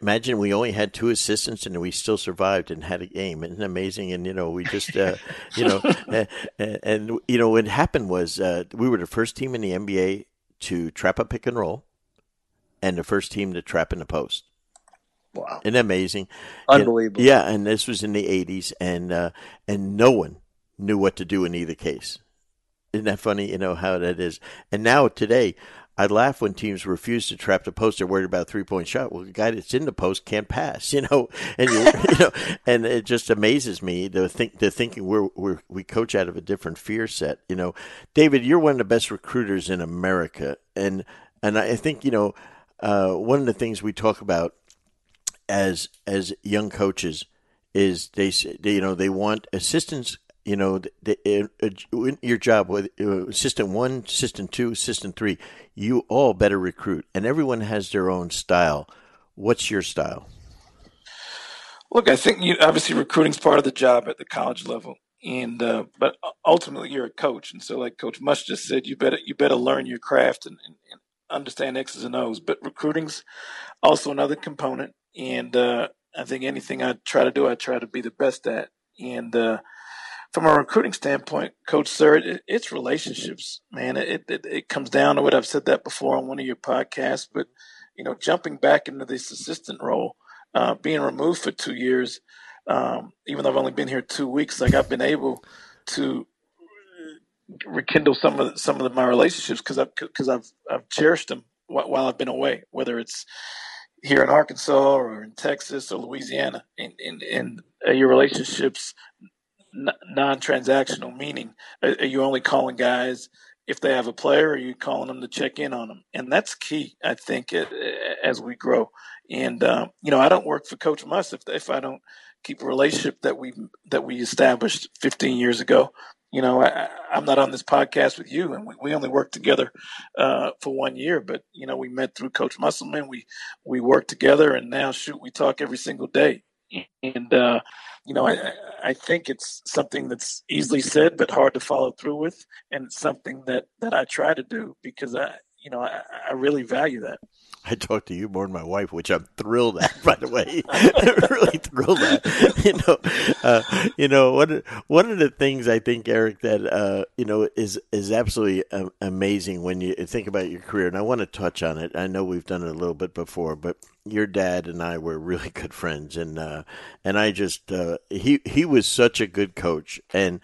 imagine we only had two assistants and we still survived and had a game. Isn't amazing? And you know, we just, uh, you know, <laughs> and, and, you know, what happened was uh, we were the first team in the NBA to trap a pick and roll, and the first team to trap in the post. Wow! Isn't amazing? Unbelievable. And, yeah, and this was in the '80s, and uh, and no one knew what to do in either case. Isn't that funny? You know how that is. And now today, I laugh when teams refuse to trap the post. They're worried about a three point shot. Well, the guy that's in the post can't pass, <laughs> you know, and you, you know, and it just amazes me to think the thinking we're, we're we coach out of a different fear set. You know, David, you're one of the best recruiters in America, and and I think you know uh, one of the things we talk about as as young coaches is they, they you know they want assistants you know, the, uh, your job with uh, assistant one, assistant two, assistant three, you all better recruit, and everyone has their own style. What's your style? Look, I think you, obviously recruiting is part of the job at the college level, and uh, but ultimately you're a coach, and so like Coach Muss just said, you better you better learn your craft and, and, and understand X's and O's. But recruiting's also another component, and uh, I think anything I try to do, I try to be the best at, and uh, from a recruiting standpoint, Coach Suhr, it, it's relationships, man. It, it, it comes down to what I've said that before on one of your podcasts, but you know, jumping back into this assistant role, uh, being removed for two years, um, even though I've only been here two weeks, like I've been able to rekindle some of some of my relationships because I've because I've I've cherished them while I've been away, whether it's here in Arkansas or in Texas or Louisiana, and and, and uh, your relationships non-transactional, meaning are you only calling guys if they have a player, or are you calling them to check in on them? And that's key, I think, as we grow. And um, you know, I don't work for Coach Muss if if I don't keep a relationship that we that we established 15 years ago. You know, I, am not on this podcast with you, and we, we only worked together uh, for one year. But you know, we met through Coach Musselman. We we worked together, and now shoot, we talk every single day. And uh, you know, I, I think it's something that's easily said but hard to follow through with, and it's something that that I try to do because I, you know, I, I really value that. I talk to you more than my wife, which I'm thrilled at. By the way, <laughs> really thrilled at. You know, uh, you know one one of the things I think, Eric, that uh, you know is is absolutely amazing when you think about your career, and I want to touch on it. I know we've done it a little bit before, but your dad and I were really good friends, and uh, and I just uh, he he was such a good coach, and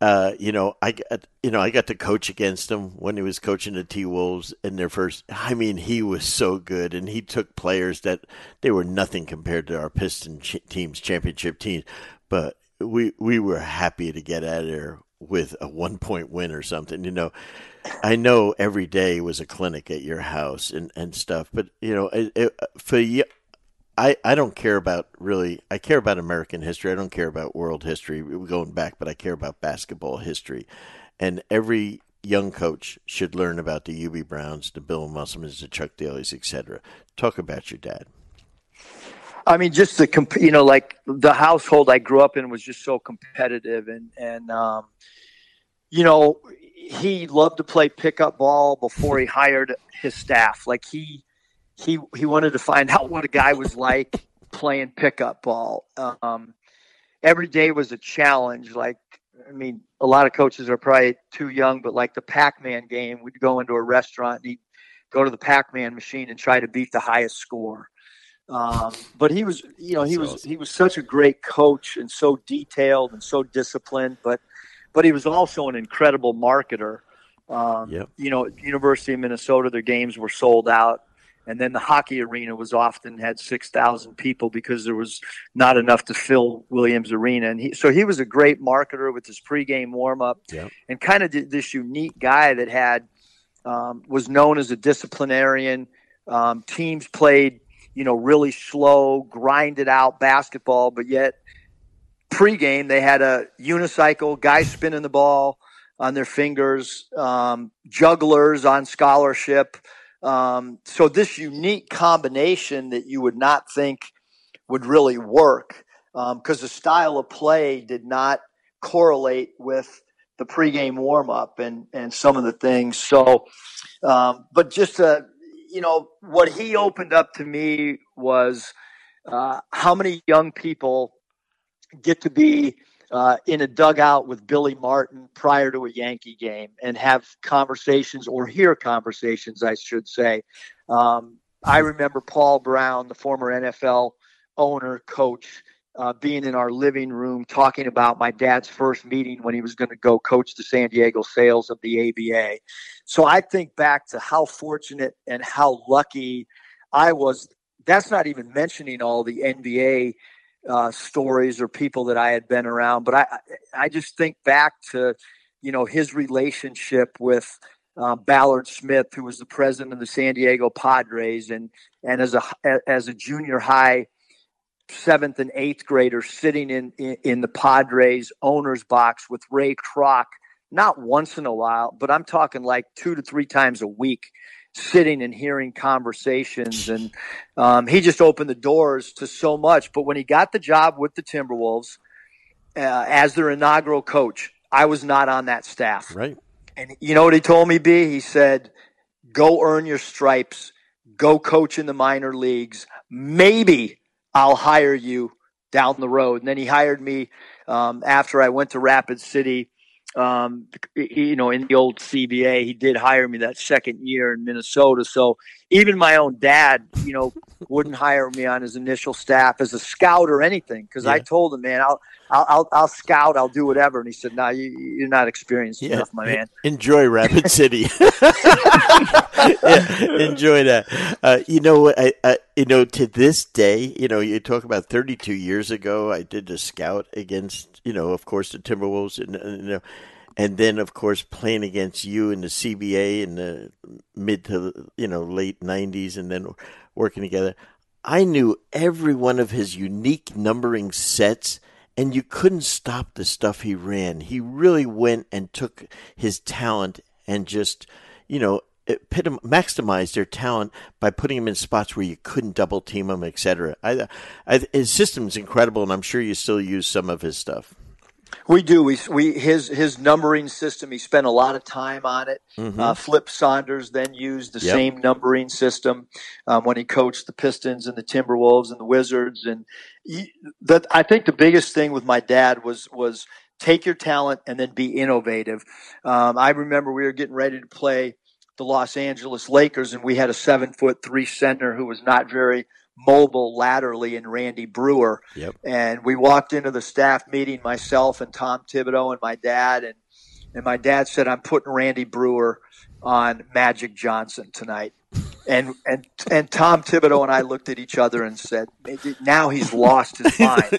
uh, you know I got you know I got to coach against him when he was coaching the T Wolves in their first. I mean, he was so good, and he took players that they were nothing compared to our Piston ch- teams, championship teams, but we we were happy to get out of there with a one point win or something. You know, I know every day was a clinic at your house and, and stuff, but you know, it, it, for you, I, I don't care about really. I care about American history. I don't care about world history going back, but I care about basketball history. And every young coach should learn about the Hubie Browns, the Bill Musselmans, the Chuck Daly's, etc. Talk about your dad. I mean, just the comp- you know, like the household I grew up in was just so competitive, and and um, you know, he loved to play pickup ball before he hired his staff. Like he he he wanted to find out what a guy was like playing pickup ball. Um, every day was a challenge. Like I mean, a lot of coaches are probably too young, but like the Pac-Man game, we'd go into a restaurant and he'd go to the Pac-Man machine and try to beat the highest score. Um, but he was, you know, he was he was such a great coach and so detailed and so disciplined. But but he was also an incredible marketer. Um, Yep. You know, University of Minnesota, their games were sold out, and then the hockey arena was often had six thousand people because there was not enough to fill Williams Arena, and he so he was a great marketer with his pregame warm up, Yep. and kind of this unique guy that had um, was known as a disciplinarian. Um, teams played, you know, really slow, grinded out basketball, but yet pregame they had a unicycle, guy spinning the ball on their fingers, um, jugglers on scholarship. Um, so this unique combination that you would not think would really work because the style of play did not correlate with the pregame warm up and and some of the things. So, um, but just uh, you know what he opened up to me was uh, how many young people get to be uh, in a dugout with Billy Martin prior to a Yankee game and have conversations or hear conversations, I should say. Um, I remember Paul Brown, the former NFL owner, coach, uh, being in our living room talking about my dad's first meeting when he was going to go coach the San Diego Sails of the ABA. So I think back to how fortunate and how lucky I was. That's not even mentioning all the NBA uh, stories or people that I had been around, but I I just think back to you know his relationship with uh, Ballard Smith, who was the president of the San Diego Padres, and and as a as a junior high seventh and eighth grader sitting in, in, in the Padres owner's box with Ray Kroc, not once in a while, but I'm talking like two to three times a week, sitting and hearing conversations. And um, he just opened the doors to so much. But when he got the job with the Timberwolves uh, as their inaugural coach, I was not on that staff. Right. And you know what he told me, B? He said, go earn your stripes, go coach in the minor leagues. Maybe I'll hire you down the road. And then he hired me um, after I went to Rapid City. Um, you know, in the old CBA, he did hire me that second year in Minnesota. So even my own dad, you know, wouldn't hire me on his initial staff as a scout or anything because Yeah. I told him, man, I'll, I'll, I'll, I'll scout, I'll do whatever. And he said, no, you, you're not experienced Yeah. enough, my man. Enjoy Rapid <laughs> City. <laughs> yeah, enjoy that. Uh, you know what? I, I, you know, to this day, you know, you talk about 32 years ago. I did a scout against, you know, of course, the Timberwolves, and, and you know, and then of course playing against you in the CBA in the mid to you know late 90s, and then working together. I knew every one of his unique numbering sets and you couldn't stop the stuff he ran. He really went and took his talent and just, you know, epitom- maximized their talent by putting them in spots where you couldn't double team them, etc. I, I, his system's incredible, and I'm sure you still use some of his stuff. We do. We, we his his numbering system. He spent a lot of time on it. Mhm. Uh, Flip Saunders then used the Yep. same numbering system um, when he coached the Pistons and the Timberwolves and the Wizards. And he, that I think the biggest thing with my dad was was take your talent and then be innovative. Um, I remember we were getting ready to play the Los Angeles Lakers, and we had a seven foot three center who was not very mobile laterally in Randy Breuer. Yep. And we walked into the staff meeting, myself and Tom Thibodeau and my dad, and and my dad said, "I'm putting Randy Breuer on Magic Johnson tonight." And and and Tom Thibodeau and I looked at each other and said, "Now he's lost his <laughs> mind."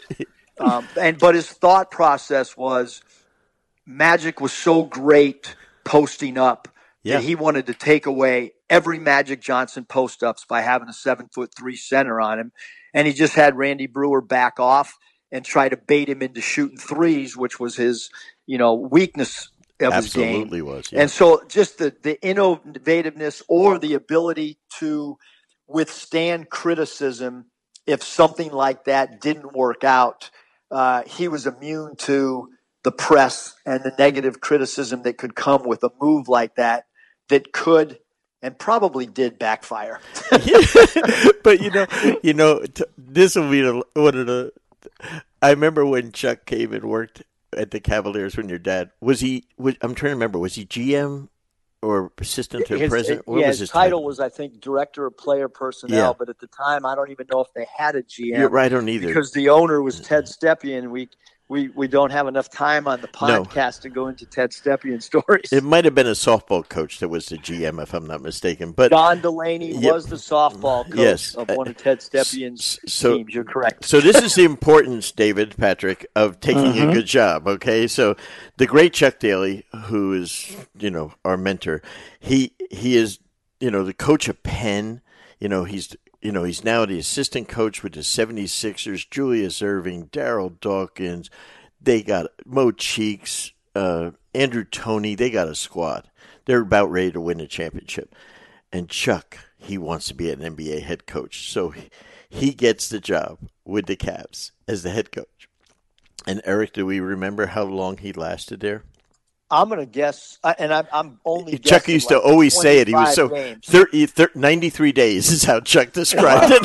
um, and but his thought process was, Magic was so great posting up Yeah. that he wanted to take away every Magic Johnson post ups by having a seven foot three center on him, and he just had Randy Breuer back off and try to bait him into shooting threes, which was his you know weakness of his game. Absolutely was. Yeah. And so just the, the innovativeness or the ability to withstand criticism if something like that didn't work out, uh, he was immune to the press and the negative criticism that could come with a move like that that could and probably did backfire. <laughs> but you know, you know, t- this will be the, one of the. I remember when Chuck came and worked at the Cavaliers when your dad was he. Was, I'm trying to remember. Was he GM or assistant to his, president? What yeah, was his his title was, I think, director of player personnel. Yeah. But at the time, I don't even know if they had a GM. You're right. I don't either. because the owner was Ted Stepien. We we, we don't have enough time on the podcast no. to go into Ted Stepien <laughs> stories. It might have been a softball coach that was the GM, if I'm not mistaken. But Don Delaney yep. was the softball coach yes. of one of Ted Stepien's so, teams. You're correct. So this is the importance, David Patrick, of taking mm-hmm. a good job. Okay, so the great Chuck Daly, who is you know our mentor, he he is you know the coach of Penn. You know he's you know, he's now the assistant coach with the 76ers, Julius Erving, Darryl Dawkins. They got Mo Cheeks, uh, Andrew Toney. They got a squad. They're about ready to win a championship. And Chuck, he wants to be an NBA head coach. So he gets the job with the Cavs as the head coach. And Eric, do we remember how long he lasted there? I'm going to guess, uh, and I'm, I'm only. Chuck used like to always say it. He was so 30, 30, 93 days is how Chuck described it.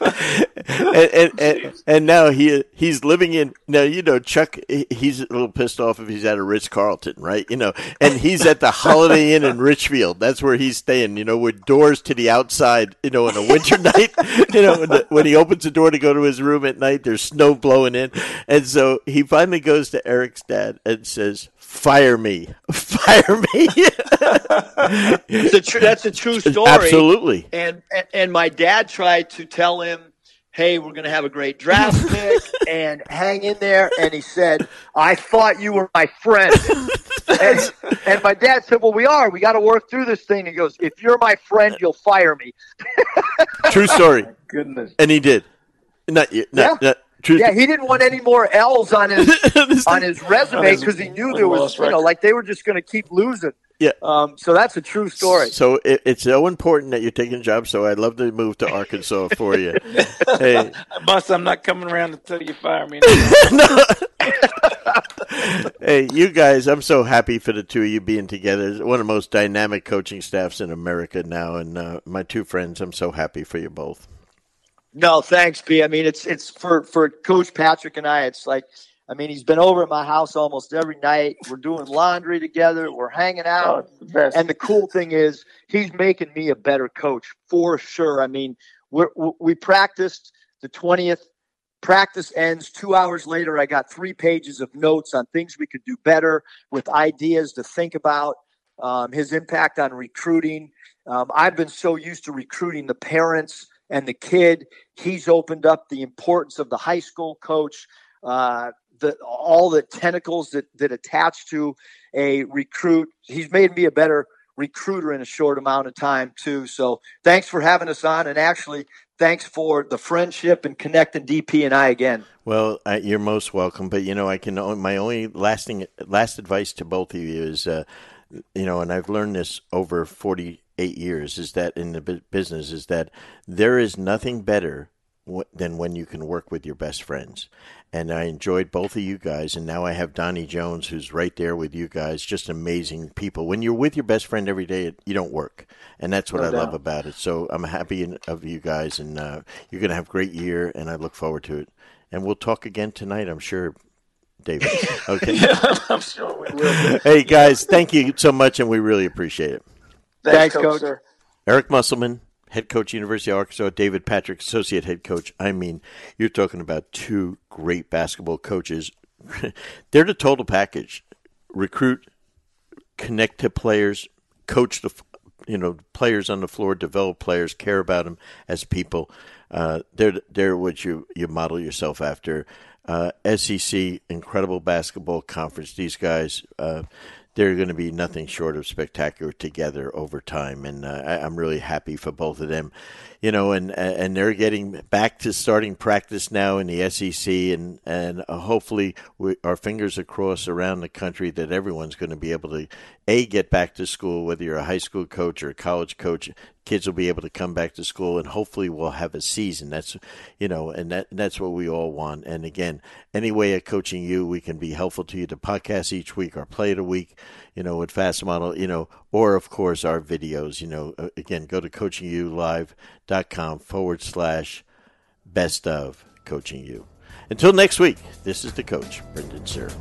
<laughs> and, and, and, and, now he he's living in now you know Chuck he's a little pissed off if he's at a Ritz Carlton right you know and he's at the Holiday Inn in Richfield that's where he's staying you know with doors to the outside you know on a winter <laughs> night you know when, the, when he opens the door to go to his room at night there's snow blowing in and so he finally goes to Eric's dad and says fire me, <laughs> fire me. a tr- that's a true <laughs> story. Absolutely. And, and, and my dad tried to tell him, "Hey, we're going to have a great draft <laughs> pick, and hang in there." And he said, "I thought you were my friend." and, and, my dad said, "Well, we are. We got to work through this thing." He goes, "If you're my friend, you'll fire me." True story. Goodness. And he did. Not, not, yeah. not Truth yeah, he didn't want any more L's on his <laughs> on his resume because he knew there was you know like they were just going to keep losing. Yeah. Um, so that's a true story. So it, it's so important that you're taking a job. So I'd love to move to Arkansas for you. <laughs> hey, boss, I'm not coming around until you fire me. <laughs> hey, you guys, I'm so happy for the two of you being together. It's One of the most dynamic coaching staffs in America now, and uh, my two friends. I'm so happy for you both. No, thanks, B. I mean, it's it's for for Coach Patrick and I. It's like, I mean, he's been over at my house almost every night. We're doing laundry together. We're hanging out, oh, the and the cool thing is, he's making me a better coach for sure. I mean, we we practiced the twentieth. Practice ends two hours later. I got three pages of notes on things we could do better with ideas to think about. Um, his impact on recruiting. Um, I've been so used to recruiting the parents and the kid. He's opened up the importance of the high school coach, uh, the all the tentacles that that attach to a recruit. He's made me a better recruiter in a short amount of time too. So thanks for having us on, and actually thanks for the friendship and connecting DP and I again. Well, uh, you're most welcome. But you know, I can my only lasting last advice to both of you is, uh, you know, and I've learned this over forty eight years is that in the business is that there is nothing better than when you can work with your best friends. And I enjoyed both of you guys. And now I have Donnie Jones, who's right there with you guys. Just amazing people. When you're with your best friend every day, you don't work. And that's what no I doubt. love about it. So I'm happy of you guys. And uh, you're going to have a great year. And I look forward to it. And we'll talk again tonight, I'm sure, David. <laughs> Okay. yeah, I'm sure we will. hey, guys, thank you so much. And we really appreciate it. Thanks, Thanks Coach. Eric Musselman, head coach, University of Arkansas. David Patrick, associate head coach. I mean, you're talking about two great basketball coaches. <laughs> They're the total package. Recruit, connect to players, coach the you know players on the floor, develop players, care about them as people. Uh, they're they're what you you model yourself after. Uh, SEC, incredible basketball conference. These guys. Uh, they're going to be nothing short of spectacular together over time, and uh, I, am really happy for both of them. You know, and and they're getting back to starting practice now in the SEC, and and uh, hopefully we, our fingers are crossed around the country that everyone's going to be able to a get back to school, whether you're a high school coach or a college coach, kids will be able to come back to school and hopefully we'll have a season. That's you know and that that's what we all want. And again any way of coaching you we can be helpful to you to podcast each week or play it a week you know with FastModel you know or of course our videos you know uh, again go to coachingyoulive.com forward slash best of coaching you. Until next week this is the coach brendan Suhr